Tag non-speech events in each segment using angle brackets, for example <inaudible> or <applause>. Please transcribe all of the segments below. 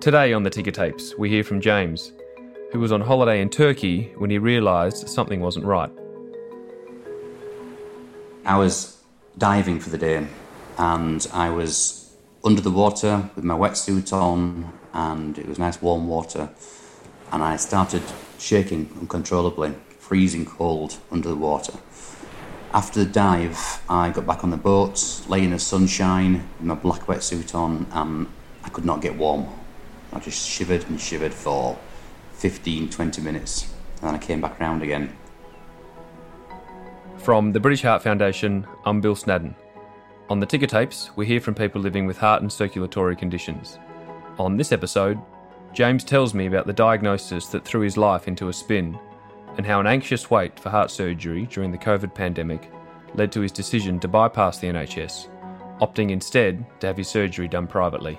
Today on the Ticker Tapes, we hear from James, who was on holiday in Turkey when he realised something wasn't right. I was diving for the day and I was under the water with my wetsuit on and it was nice warm water and I started shaking uncontrollably, freezing cold under the water. After the dive, I got back on the boat, lay in the sunshine with my black wetsuit on and I could not get warm. I just shivered and shivered for 15, 20 minutes, and then I came back round again. From the British Heart Foundation, I'm Bill Snadden. On the ticker tapes, we hear from people living with heart and circulatory conditions. On this episode, James tells me about the diagnosis that threw his life into a spin and how an anxious wait for heart surgery during the COVID pandemic led to his decision to bypass the NHS, opting instead to have his surgery done privately.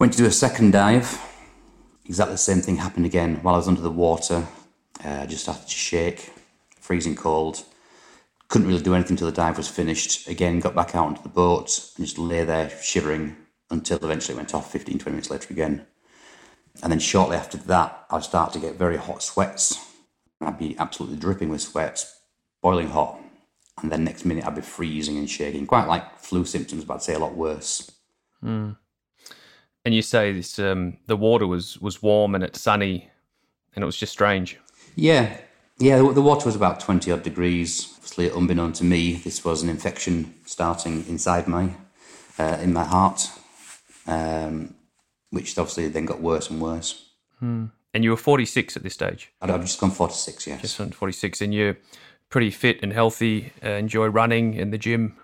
Went to do a second dive. Exactly the same thing happened again while I was under the water. Uh, just started to shake, freezing cold. Couldn't really do anything until the dive was finished. Again, got back out onto the boat and just lay there shivering until eventually it went off 15, 20 minutes later again. And then shortly after that, I'd start to get very hot sweats. I'd be absolutely dripping with sweats, boiling hot. And then next minute, I'd be freezing and shaking, quite like flu symptoms, but I'd say a lot worse. Mm. And you say this um, the water was was warm and it's sunny, and it was just strange. Yeah, yeah. The, the water was about twenty odd degrees. Obviously, unbeknown to me, this was an infection starting inside my uh, in my heart, um, which obviously then got worse and worse. Hmm. And you were forty six at this stage. I'd, I've just gone forty six. Yes, just on forty six, and you're pretty fit and healthy. Uh, enjoy running in the gym.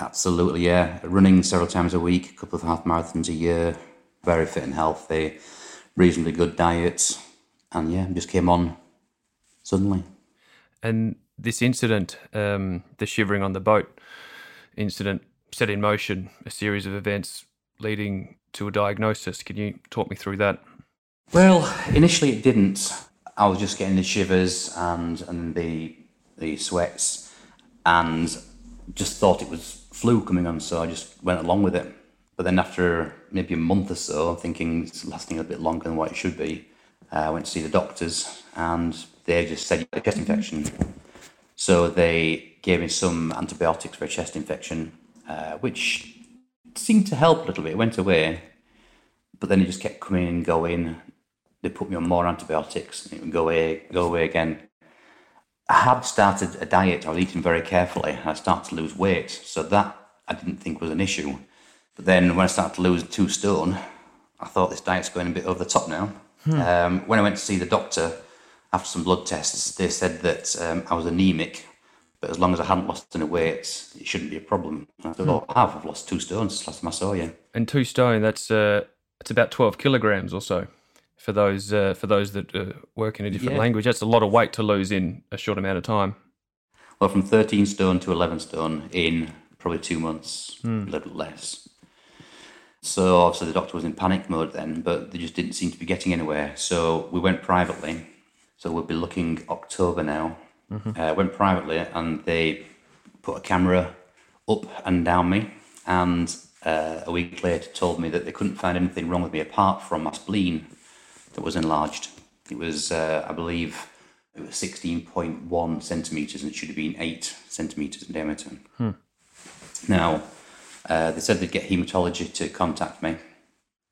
Absolutely, yeah. Running several times a week, a couple of half marathons a year, very fit and healthy, reasonably good diet, and yeah, just came on suddenly. And this incident, um, the shivering on the boat incident, set in motion a series of events leading to a diagnosis. Can you talk me through that? Well, initially it didn't. I was just getting the shivers and and the the sweats, and just thought it was flu coming on, so I just went along with it. But then after maybe a month or so, thinking it's lasting a bit longer than what it should be, uh, I went to see the doctors and they just said you had a chest infection. So they gave me some antibiotics for a chest infection, uh, which seemed to help a little bit. It went away, but then it just kept coming and going. They put me on more antibiotics, and it would go away, go away again. I had started a diet. I was eating very carefully. And I started to lose weight, so that I didn't think was an issue. But then when I started to lose two stone, I thought this diet's going a bit over the top now. Hmm. Um, when I went to see the doctor after some blood tests, they said that um, I was anemic, but as long as I hadn't lost any weight, it shouldn't be a problem. I said, "Oh, I have. I've lost two stones since last time I saw you." And two stone, that's uh, it's about twelve kilograms or so. For those uh, for those that uh, work in a different yeah. language, that's a lot of weight to lose in a short amount of time. Well, from thirteen stone to eleven stone in probably two months, hmm. a little less. So obviously the doctor was in panic mode then, but they just didn't seem to be getting anywhere. So we went privately. So we'll be looking October now. Mm-hmm. Uh, went privately and they put a camera up and down me. And uh, a week later told me that they couldn't find anything wrong with me apart from my spleen that was enlarged. It was, uh, I believe, it was 16.1 centimetres and it should have been 8 centimetres in diameter. Hmm. Now, uh, they said they'd get haematology to contact me.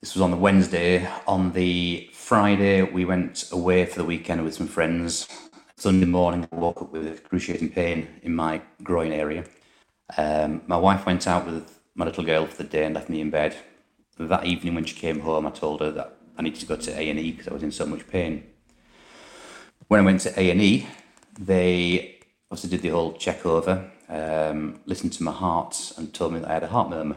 This was on the Wednesday. On the Friday, we went away for the weekend with some friends. Sunday morning, I woke up with excruciating pain in my groin area. Um, my wife went out with my little girl for the day and left me in bed. That evening, when she came home, I told her that I needed to go to A and E because I was in so much pain. When I went to A and E, they obviously did the whole check over um, listened to my heart and told me that I had a heart murmur,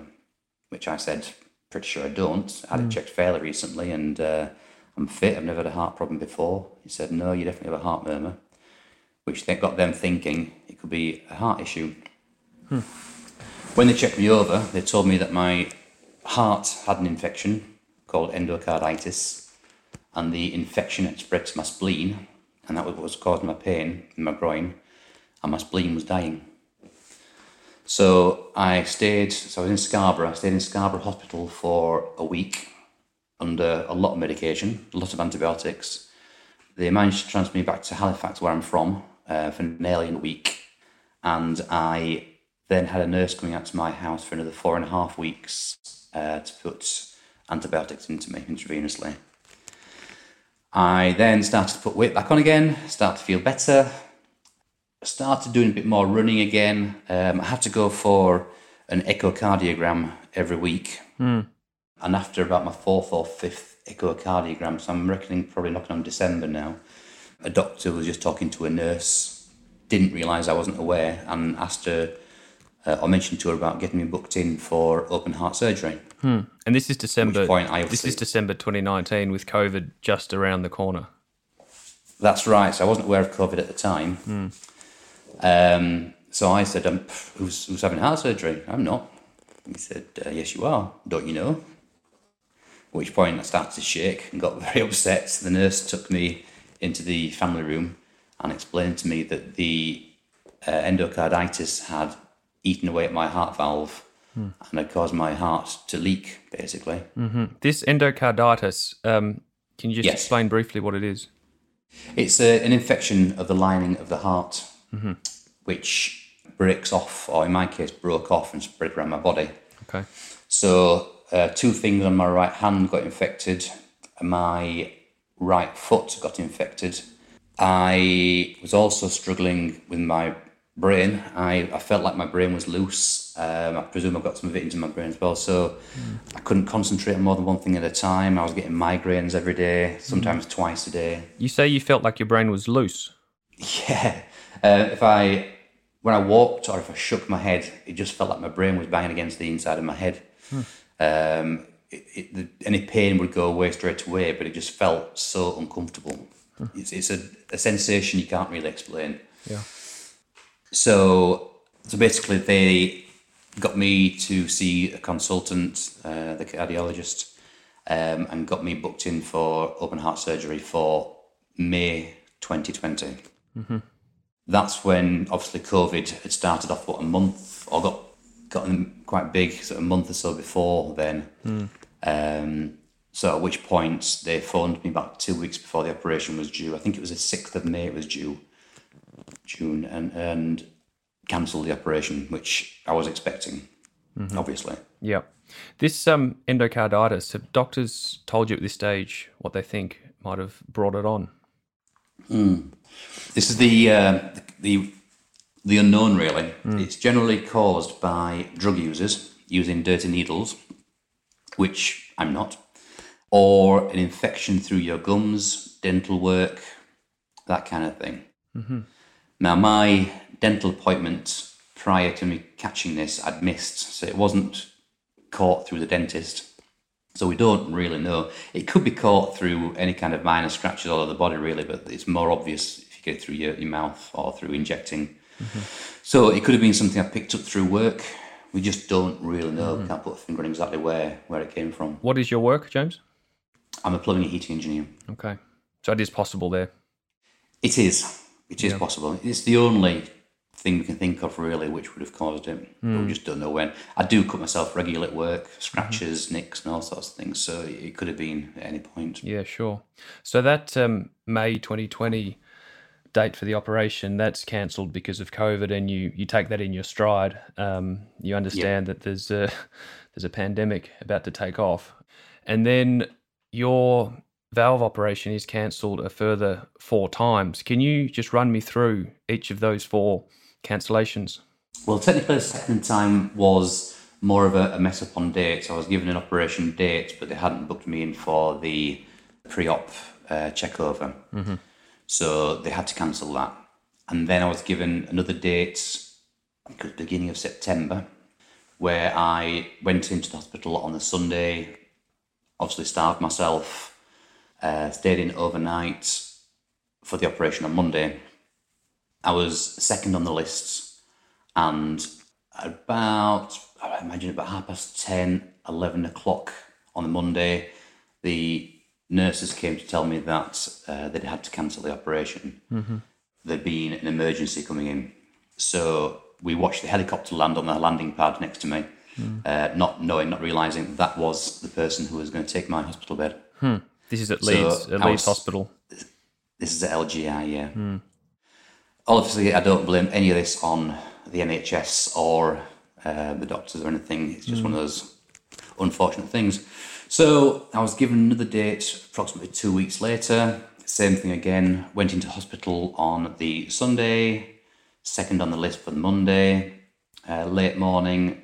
which I said, pretty sure I don't. I had mm. it checked fairly recently and uh, I'm fit. I've never had a heart problem before. He said, no, you definitely have a heart murmur, which they got them thinking it could be a heart issue. Hmm. When they checked me over, they told me that my heart had an infection called endocarditis, and the infection had spread to my spleen, and that was what was causing my pain in my groin, and my spleen was dying. So I stayed, so I was in Scarborough, I stayed in Scarborough Hospital for a week under a lot of medication, a lot of antibiotics. They managed to transfer me back to Halifax, where I'm from, uh, for nearly a week. And I then had a nurse coming out to my house for another four and a half weeks uh, to put antibiotics into me intravenously. I then started to put weight back on again, started to feel better, started doing a bit more running again. Um, I had to go for an echocardiogram every week. And after about my fourth or fifth echocardiogram, so I'm reckoning probably knocking on December now, a doctor was just talking to a nurse, didn't realise I wasn't aware, and asked her, uh, or mentioned to her about getting me booked in for open heart surgery. And this is December. point this is December 2019 with COVID just around the corner. That's right. So I wasn't aware of COVID at the time. Um, so I said, um, who's, who's having heart surgery? I'm not. He said, uh, yes, you are. Don't you know? At which point I started to shake and got <laughs> very upset. The nurse took me into the family room and explained to me that the uh, endocarditis had eaten away at my heart valve and it caused my heart to leak, basically. This endocarditis, um, can you just Yes. explain briefly what it is? It's a, an infection of the lining of the heart, which breaks off, or in my case, broke off and spread around my body. Okay. So, uh, two fingers on my right hand got infected, my right foot got infected. I was also struggling with my brain. I, I felt like my brain was loose. Um, I presume I've got some of it into my brain as well. So I couldn't concentrate on more than one thing at a time. I was getting migraines every day, sometimes twice a day. You say you felt like your brain was loose. <laughs> Yeah. Uh, if I, when I walked or if I shook my head, it just felt like my brain was banging against the inside of my head. Um, it, it, the, any pain would go away straight away, but it just felt so uncomfortable. It's, it's a, a sensation you can't really explain. Yeah. So, so basically, they got me to see a consultant, uh, the cardiologist, um, and got me booked in for open heart surgery for May 2020. That's when obviously COVID had started off what a month or got gotten quite big, so a month or so before then. Um, so at which point they phoned me back two weeks before the operation was due. I think it was the sixth of May. It was due. June and and cancelled the operation, which I was expecting, obviously. Yeah. This um, endocarditis, have doctors told you at this stage what they think might have brought it on? This is the uh, the the unknown. Really, it's generally caused by drug users using dirty needles, which I'm not, or an infection through your gums, dental work, that kind of thing. Now, my dental appointment prior to me catching this, I'd missed, so it wasn't caught through the dentist. So we don't really know. It could be caught through any kind of minor scratches all over the body, really, but it's more obvious if you get it through your, your mouth or through injecting. Mm-hmm. So it could have been something I picked up through work. We just don't really know. We can't put a finger on exactly where, where it came from. What is your work, James? I'm a plumbing and heating engineer. Okay. So it is possible there. It is. It is possible. It's the only thing we can think of really which would have caused it. But we just don't know when. I do cut myself regularly at work, scratches, nicks, and all sorts of things. So it could have been at any point. Yeah, sure. So that um, May 2020 date for the operation that's cancelled because of COVID, and you you take that in your stride. Um, you understand that there's a <laughs> there's a pandemic about to take off, and then your valve operation is cancelled a further four times. Can you just run me through each of those four cancellations? Well, technically, the second time was more of a, a mess up on dates. I was given an operation date, but they hadn't booked me in for the pre-op uh, checkover, so they had to cancel that. And then I was given another date, I think it was the beginning of September, where I went into the hospital on the Sunday. Obviously, starved myself, uh, stayed in overnight for the operation on Monday. I was second on the list and about I imagine about half past 10, 11 o'clock on the Monday, the nurses came to tell me that uh, they'd had to cancel the operation. There'd been an emergency coming in. So we watched the helicopter land on the landing pad next to me, uh, not knowing, not realizing that was the person who was going to take my hospital bed. This is at So, Leeds, at Leeds was- Hospital. This is at LGI, yeah. Obviously, I don't blame any of this on the NHS or uh, the doctors or anything. It's just one of those unfortunate things. So I was given another date approximately two weeks later. Same thing again. Went into hospital on the Sunday, second on the list for the Monday. Uh, late morning,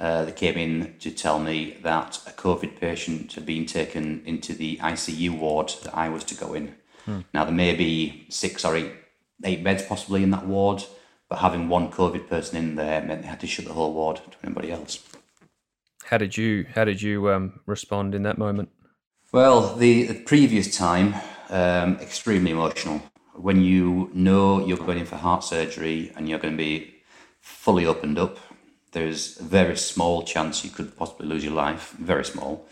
uh, they came in to tell me that a COVID patient had been taken into the ICU ward that I was to go in. Now, there may be six or eight, eight beds possibly in that ward, but having one COVID person in there meant they had to shut the whole ward to anybody else. How did you how did you um, respond in that moment? Well, the, the previous time, um, extremely emotional. When you know you're going in for heart surgery and you're going to be fully opened up, there's a very small chance you could possibly lose your life, very small.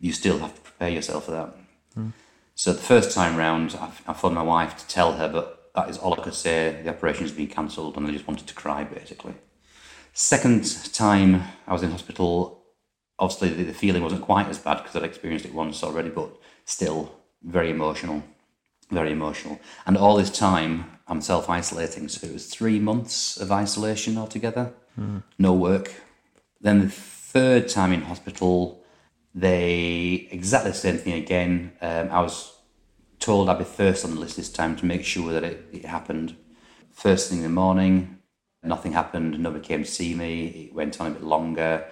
You still have to prepare yourself for that. Hmm. So the first time round, I, I phoned my wife to tell her, but that is all I could say. The operation's been cancelled, and I just wanted to cry, basically. Second time I was in hospital, obviously the, the feeling wasn't quite as bad because I'd experienced it once already, but still very emotional, very emotional. And all this time, I'm self isolating, so it was three months of isolation altogether, no work. Then the third time in hospital, they exactly the same thing again. Um, I was told I'd be first on the list this time to make sure that it, it happened. First thing in the morning, nothing happened. Nobody came to see me. It went on a bit longer.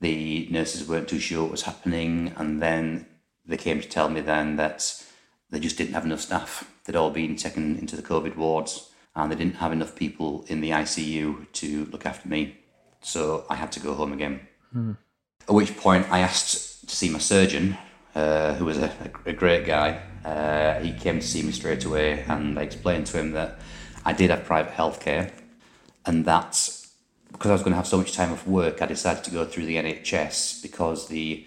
The nurses weren't too sure what was happening, and then they came to tell me then that they just didn't have enough staff. They'd all been taken into the COVID wards, and they didn't have enough people in the ICU to look after me. So I had to go home again. At which point I asked to see my surgeon, uh, who was a, a great guy. Uh, he came to see me straight away, and I explained to him that I did have private healthcare, and that because I was going to have so much time off work, I decided to go through the NHS because the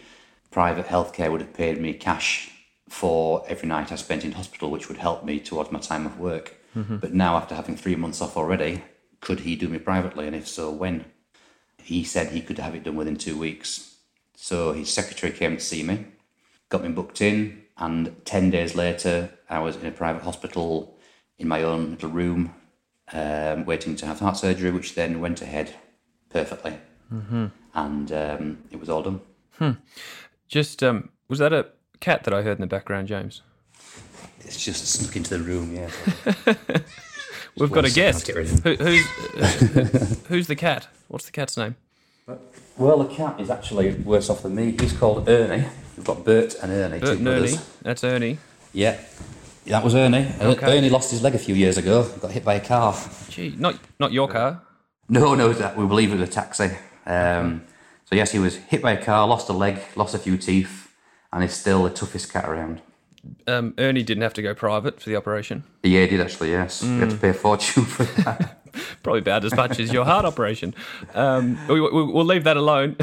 private healthcare would have paid me cash for every night I spent in hospital, which would help me towards my time off work. But now, after having three months off already, could he do me privately, and if so, when? He said he could have it done within two weeks. So his secretary came to see me, got me booked in, and 10 days later, I was in a private hospital in my own little room, um, waiting to have heart surgery, which then went ahead perfectly. And um, it was all done. Just um, was that a cat that I heard in the background, James? It's just snuck into the room, yeah. <laughs> We've got a guest. I'll get rid of Who, who's who's the cat? What's the cat's name? Well, the cat is actually worse off than me. He's called Ernie. We've got Bert and Ernie, Bert two and. Ernie. That's Ernie. Yeah. That was Ernie. Er- Okay. Ernie lost his leg a few years ago. Got hit by a car. Gee, not not your car. No, no, that we believe it was a taxi. Um, so yes, he was hit by a car, lost a leg, lost a few teeth, and is still the toughest cat around. Um, Ernie didn't have to go private for the operation. Yeah, he did actually. Yes, we had to pay a fortune for that. <laughs> Probably about as much as your heart operation. Um, we, we, we'll leave that alone.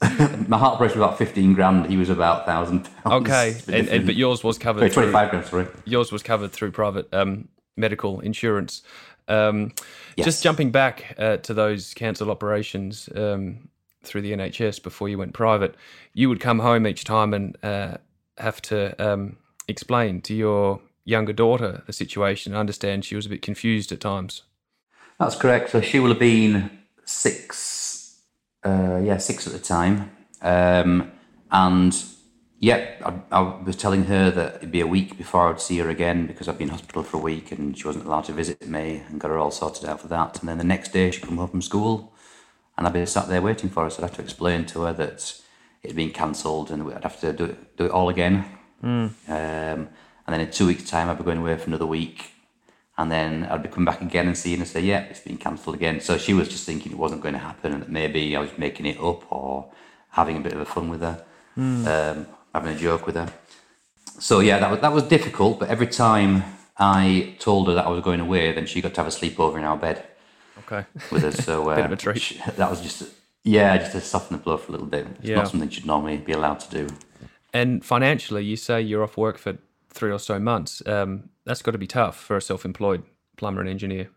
<laughs> My heart operation was about fifteen grand. He was about thousand pounds. okay, <laughs> and, and but yours was covered. Twenty-five grand. Sorry. yours was covered through private um, medical insurance. Um, Yes. Just jumping back uh, to those cancelled operations um, through the NHS before you went private, you would come home each time and uh, have to um, explain to your younger daughter the situation. I understand she was a bit confused at times. That's correct. So she will have been six, uh, yeah, six at the time. Um, and yeah, I, I was telling her that it'd be a week before I would see her again because I'd been in hospital for a week and she wasn't allowed to visit me and got her all sorted out for that. And then the next day she'd come home from school and I'd be sat there waiting for her. So I'd have to explain to her that it had been cancelled and I'd have to do it, do it all again. Um, and then in two weeks' time, I'd be going away for another week. And then I'd be coming back again and seeing her say, yeah, it's been cancelled again. So she was just thinking it wasn't going to happen and that maybe I was making it up or having a bit of a fun with her, um, having a joke with her. So yeah, that was, that was difficult. But every time I told her that I was going away, then she got to have a sleepover in our bed Okay. with us. So <laughs> uh, Bit of a treat. she- that was just, yeah, just to soften the blow for a little bit. It's Yeah. not something she'd normally be allowed to do. And financially, you say you're off work for three or so months. Um, that's got to be tough for a self-employed plumber and engineer.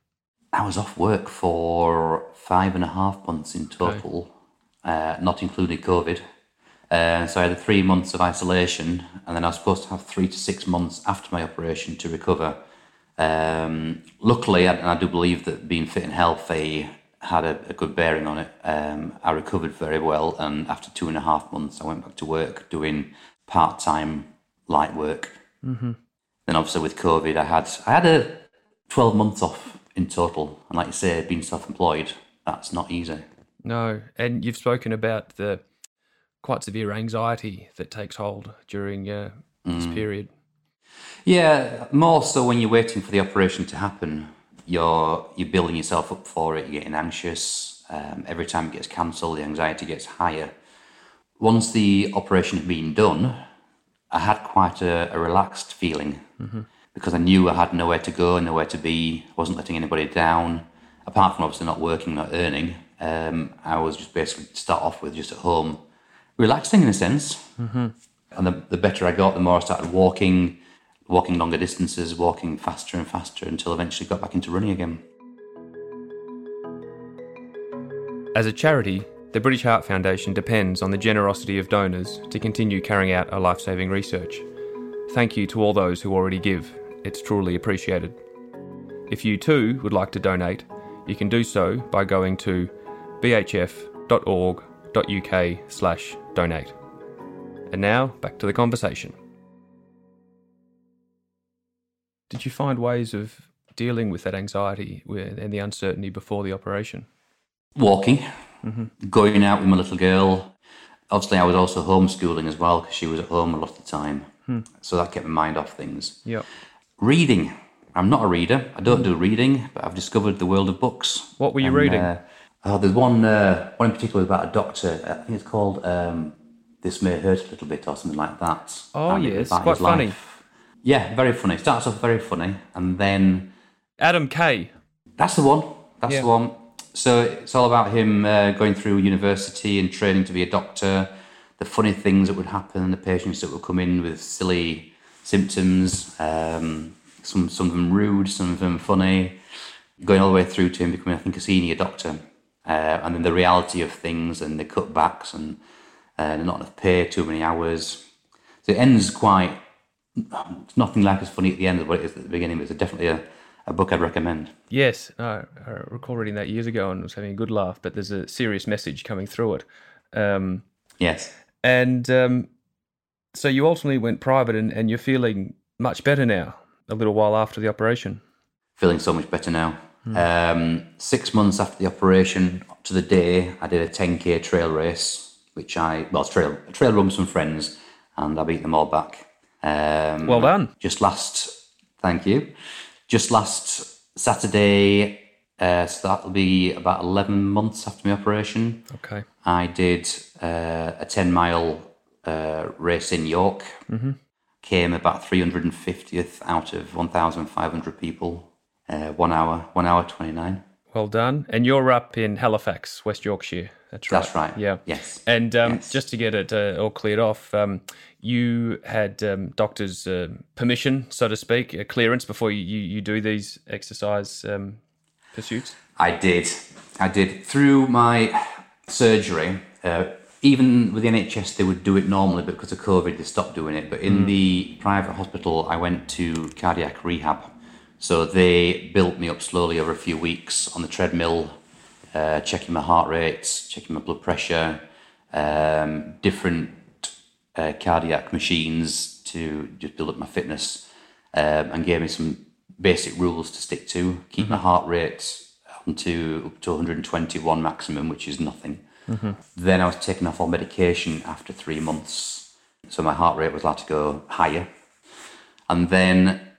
I was off work for five and a half months in total, uh, not including COVID. Uh, so I had three months of isolation, and then I was supposed to have three to six months after my operation to recover. Um, luckily, and I do believe that being fit and healthy had a, a good bearing on it. Um, I recovered very well, and after two and a half months, I went back to work doing part time light work. Mm-hmm. Then, obviously, with COVID, I had I had a twelve months off in total, and like you say, being self employed, that's not easy. No, and you've spoken about the quite severe anxiety that takes hold during uh, this Mm. period. Yeah, more so when you're waiting for the operation to happen, you're you're building yourself up for it. You're getting anxious. Um, every time it gets cancelled, the anxiety gets higher. Once the operation had been done, I had quite a, a relaxed feeling because I knew I had nowhere to go, nowhere to be. I wasn't letting anybody down. Apart from obviously not working, not earning, um, I was just basically to start off with just at home, relaxing in a sense. And the, the better I got, the more I started walking, walking longer distances, walking faster and faster until eventually got back into running again. As a charity, the British Heart Foundation depends on the generosity of donors to continue carrying out our life saving research. Thank you to all those who already give, it's truly appreciated. If you too would like to donate, you can do so by going to bhf.org.uk/slash donate. And now, back to the conversation. Did you find ways of dealing with that anxiety and the uncertainty before the operation? Walking, going out with my little girl. Obviously, I was also homeschooling as well because she was at home a lot of the time. So that kept my mind off things. Yep. Reading. I'm not a reader. I don't do reading, but I've discovered the world of books. What were you And, reading? Uh, oh, there's one, uh, one in particular about a doctor. I think it's called um, "This May Hurt a Little Bit" or something like that. Oh, And yes, quite funny. life. Yeah, very funny. Starts off very funny, and then Adam Kay. that's the one. That's Yeah. the one. So it's all about him uh, going through university and training to be a doctor. The funny things that would happen, the patients that would come in with silly symptoms. Um, some some of them rude, some of them funny. Going all the way through to him becoming, I think, a senior doctor, uh, and then the reality of things and the cutbacks and uh, not enough pay, too many hours. So it ends quite. It's nothing like as funny at the end as what it is at the beginning, but it's definitely a, a book I'd recommend. Yes, no, I recall reading that years ago and was having a good laugh, but there's a serious message coming through it. Um, Yes. and um, so you ultimately went private and, and you're feeling much better now, a little while after the operation. feeling so much better now. Um, six months after the operation, to the day, I did a 10k trail race, which I well, trail a trail run with some friends, and I beat them all back. Um, Well done. Just last, thank you. Just last Saturday, uh, so that'll be about 11 months after my operation. Okay. I did uh, a 10 mile uh, race in York. Came about 350th out of 1,500 people. Uh, one hour, one hour 29. Well done. And you're up in Halifax, West Yorkshire. That's right. That's right. Yeah. Yes. And um, Yes. just to get it uh, all cleared off, um, you had um, doctor's uh, permission, so to speak, a clearance before you, you, do these exercise um, pursuits? I did. I did. Through my surgery, uh, even with the NHS, they would do it normally, but because of COVID, they stopped doing it. But in the private hospital, I went to cardiac rehab. So they built me up slowly over a few weeks on the treadmill, uh, checking my heart rates, checking my blood pressure, um, different uh, cardiac machines to just build up my fitness, um, and gave me some basic rules to stick to. Keep my heart rate on to up to 121 maximum, which is nothing. Then I was taken off all medication after three months, so my heart rate was allowed to go higher. And then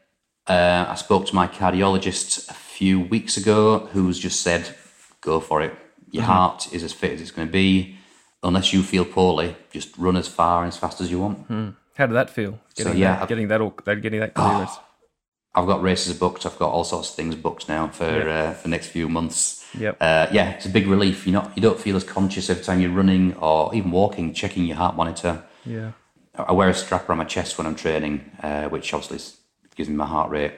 uh, I spoke to my cardiologist a few weeks ago, who's just said, "Go for it. Your heart is as fit as it's going to be. Unless you feel poorly, just run as far and as fast as you want." How did that feel? Getting yeah, that, I've- getting that all, that, getting that clearance. I've got races booked. I've got all sorts of things booked now for uh, for the next few months. Yep. Uh, yeah, it's a big relief. You're not you don't feel as conscious every time you're running or even walking, checking your heart monitor. yeah. I wear a strap around my chest when I'm training, uh, which obviously s- gives me my heart rate.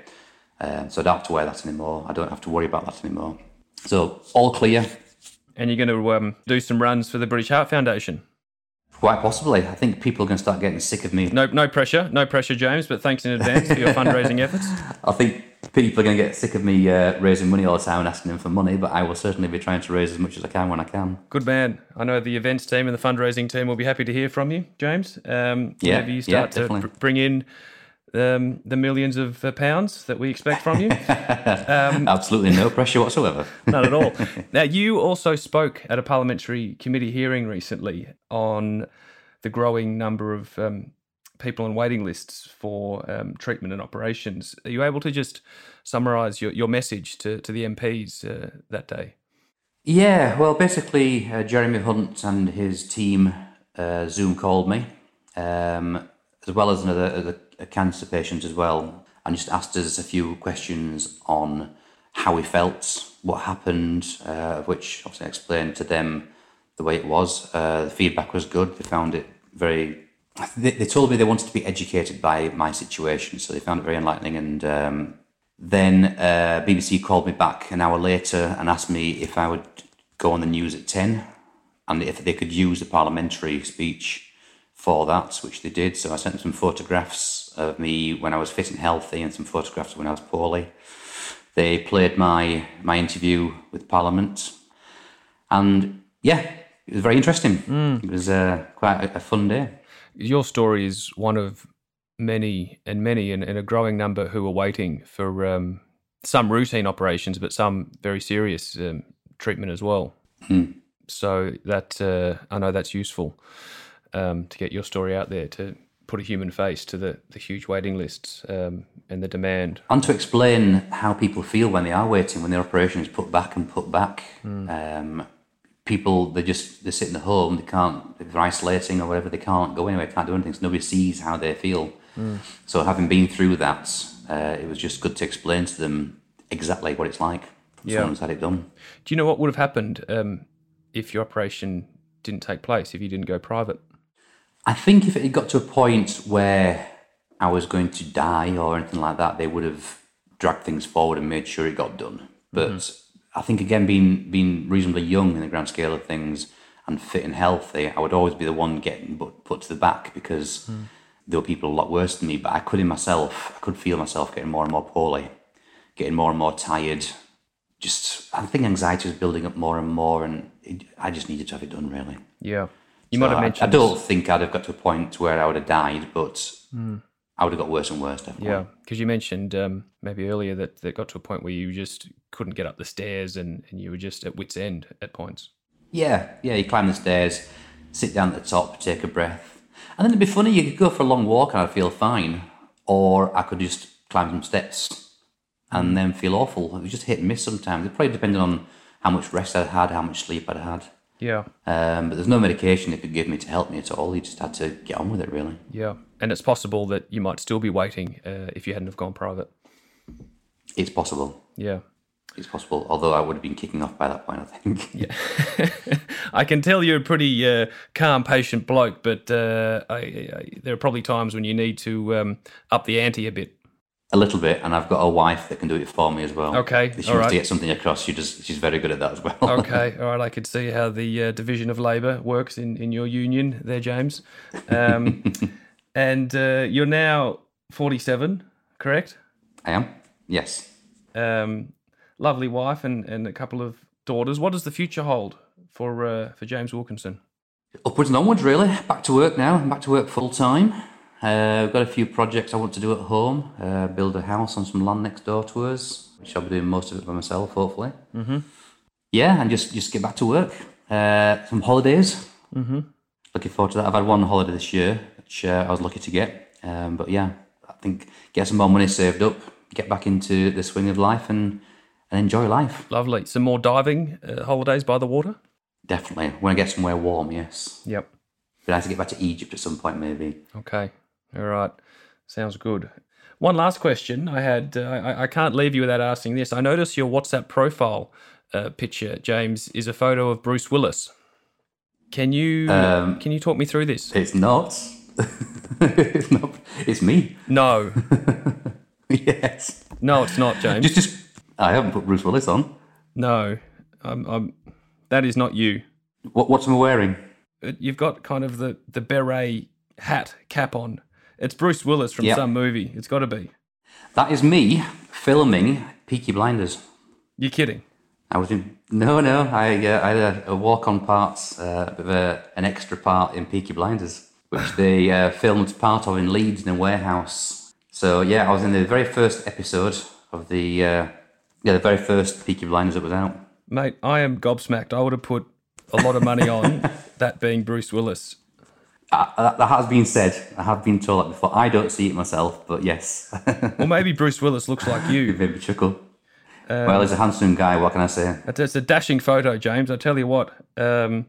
Um, so I don't have to wear that anymore. I don't have to worry about that anymore. So all clear. And you're going to um, do some runs for the British Heart Foundation. Quite possibly. I think people are going to start getting sick of me. No, no pressure, no pressure, James. But thanks in advance for your fundraising <laughs> efforts. I think people are going to get sick of me uh, raising money all the time and asking them for money, but I will certainly be trying to raise as much as I can when I can. Good man. I know the events team and the fundraising team will be happy to hear from you, James. Um, Yeah, whenever you yeah, start to br- bring in um, the millions of uh, pounds that we expect from you. <laughs> Absolutely no pressure whatsoever. <laughs> Not at all. Now, you also spoke at a parliamentary committee hearing recently on the growing number of um, people on waiting lists for um, treatment and operations. Are you able to just summarise your, your message to, to the MPs uh, that day? Yeah, well, basically, uh, Jeremy Hunt and his team uh, Zoom called me, um, as well as another, other a cancer patient as well, and just asked us a few questions on how we felt, what happened, uh, which obviously I explained to them the way it was. Uh, the feedback was good. They found it very. They, they told me they wanted to be educated by my situation, so they found it very enlightening and. Um, then uh, BBC called me back an hour later and asked me if I would go on the news at 10 and if they could use the parliamentary speech for that, which they did. So I sent them some photographs of me when I was fit and healthy and some photographs when I was poorly. They played my, my interview with Parliament. And yeah, it was very interesting. It was uh, quite a, a fun day. Your story is one of many and many and, and a growing number who are waiting for um, some routine operations, but some very serious um, treatment as well. So that uh, I know that's useful um, to get your story out there to put a human face to the, the huge waiting lists um, and the demand. and to explain how people feel when they are waiting, when their operation is put back and put back. Um, people, they just they're sitting at home, they can't, they're isolating or whatever, they can't go anywhere, can't do anything. So nobody sees how they feel. So having been through that, uh, it was just good to explain to them exactly what it's like. Yeah. Someone's had it done. Do you know what would have happened um, if your operation didn't take place, if you didn't go private? I think if it had got to a point where I was going to die or anything like that, they would have dragged things forward and made sure it got done. But mm-hmm. I think again, being being reasonably young in the grand scale of things and fit and healthy, I would always be the one getting put, put to the back because hmm. there were people a lot worse than me. But I could in myself, I could feel myself getting more and more poorly, getting more and more tired. Just, I think anxiety was building up more and more, and it, I just needed to have it done really. Yeah. You So have I- mentioned I, don't think I'd have got to a point where I would have died, but I would have got worse and worse, definitely. Yeah, because you mentioned um, maybe earlier that that got to a point where you just couldn't get up the stairs and, and you were just at wit's end at points. Yeah, yeah, you climb the stairs, sit down at the top, take a breath. And then it'd be funny, you could go for a long walk and I'd feel fine, or I could just climb some steps and then feel awful. It was just hit and miss sometimes. It probably depended on how much rest I'd had, how much sleep I'd had. Yeah, Um, but there's no medication they could give me to help me at all. You just had to get on with it, really. yeah, and it's possible that you might still be waiting uh, if you hadn't have gone private. It's possible. Yeah, It's possible. Although I would have been kicking off by that point, I think. <laughs> yeah. <laughs> I can tell you're a pretty uh, calm, patient bloke, but uh, I, I, there are probably times when you need to um, up the ante a bit. A little bit, and I've got a wife that can do it for me as well. Okay, she all wants to get something across, she just she's very good at that as well. <laughs> Okay, all right. I could see how the uh, division of labour works in, in your union there, James. Um, <laughs> and uh, you're now 47, correct? I am. Yes. Um, lovely wife and, and a couple of daughters. What does the future hold for uh, for James Wilkinson? Upwards and onwards, really. Back to work now. I'm back to work full time. Uh, I've got a few projects I want to do at home. Uh, build a house on some land next door to us, which I'll be doing most of it by myself, hopefully. Mm-hmm. Yeah, and just just get back to work. Uh, some holidays. Mm-hmm. Looking forward to that. I've had one holiday this year, which uh, I was lucky to get. Um, but yeah, I think get some more money saved up, get back into the swing of life, and and enjoy life. Lovely. Some more diving uh, holidays by the water. Definitely. When I get somewhere warm, yes. Yep. Be nice to get back to Egypt at some point, maybe. Okay. All right. Sounds good. One last question I had. Uh, I, I can't leave you without asking this. I notice your WhatsApp profile uh, picture, James, is a photo of Bruce Willis. Can you Um, can you talk me through this? It's not. <laughs> it's not. It's me. No. <laughs> yes. No, it's not, James. Just, just. I haven't put Bruce Willis on. No, I'm, I'm, that is not you. What, what's am I wearing? Uh, You've got kind of the, the beret hat cap on. It's Bruce Willis from Yep. some movie. It's got to be. That is me filming Peaky Blinders. You're kidding. I was in. No, no. I, uh, I had a, a walk-on parts, uh, a a, an extra part in Peaky Blinders, which they uh, filmed part of in Leeds in a warehouse. So yeah, I was in the very first episode of the uh, yeah the very first Peaky Blinders that was out. Mate, I am gobsmacked. I would have put a lot of money on <laughs> that being Bruce Willis. That, has been said. I have been told that before. I don't see it myself, but yes, <laughs> well, maybe Bruce Willis looks like you. <laughs> me chuckle. well, he's a handsome guy. What can I say? It's, it's a dashing photo, James. I tell you what. Um,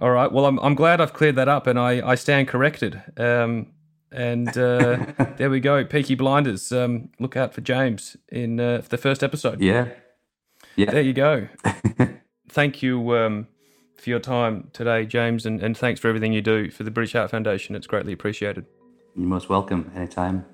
all right. Well, I'm, I'm glad I've cleared that up and I, I stand corrected. Um, and uh, <laughs> there we go. Peaky Blinders. Um, look out for James in uh, the first episode. Yeah, yeah. There you go. Thank you um, for your time today, James, and, and thanks for everything you do for the British Heart Foundation. It's greatly appreciated. You're most welcome anytime.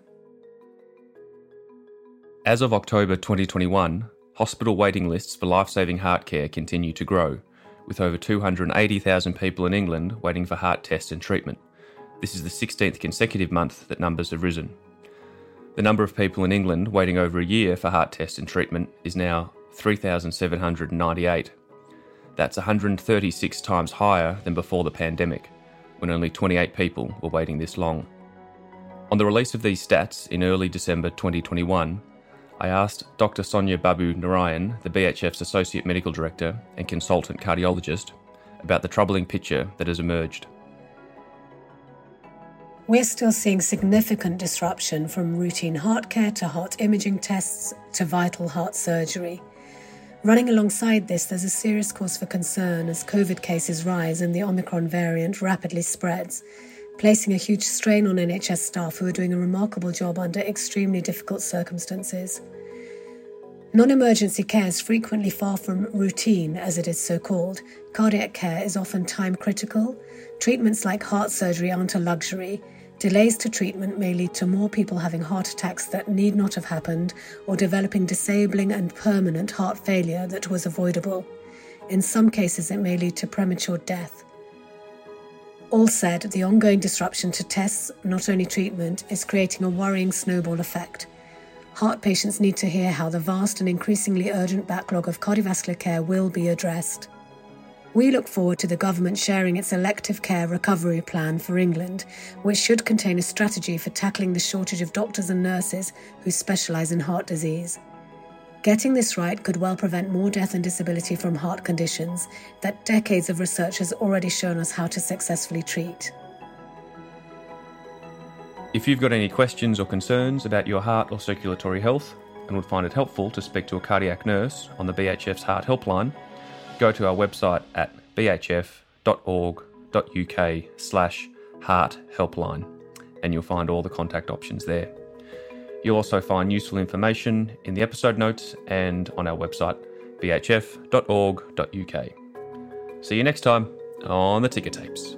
As of October 2021, hospital waiting lists for life saving heart care continue to grow, with over 280,000 people in England waiting for heart tests and treatment. This is the 16th consecutive month that numbers have risen. The number of people in England waiting over a year for heart tests and treatment is now 3,798. That's 136 times higher than before the pandemic, when only 28 people were waiting this long. On the release of these stats in early December 2021, I asked Dr. Sonya Babu Narayan, the BHF's Associate Medical Director and Consultant Cardiologist, about the troubling picture that has emerged. We're still seeing significant disruption from routine heart care to heart imaging tests to vital heart surgery. Running alongside this, there's a serious cause for concern as COVID cases rise and the Omicron variant rapidly spreads, placing a huge strain on NHS staff who are doing a remarkable job under extremely difficult circumstances. Non emergency care is frequently far from routine, as it is so called. Cardiac care is often time critical. Treatments like heart surgery aren't a luxury. Delays to treatment may lead to more people having heart attacks that need not have happened or developing disabling and permanent heart failure that was avoidable. In some cases, it may lead to premature death. All said, the ongoing disruption to tests, not only treatment, is creating a worrying snowball effect. Heart patients need to hear how the vast and increasingly urgent backlog of cardiovascular care will be addressed. We look forward to the government sharing its elective care recovery plan for England, which should contain a strategy for tackling the shortage of doctors and nurses who specialise in heart disease. Getting this right could well prevent more death and disability from heart conditions that decades of research has already shown us how to successfully treat. If you've got any questions or concerns about your heart or circulatory health and would find it helpful to speak to a cardiac nurse on the BHF's Heart Helpline, go to our website at bhf.org.uk slash heart helpline and you'll find all the contact options there. You'll also find useful information in the episode notes and on our website bhf.org.uk. See you next time on the Ticker Tapes.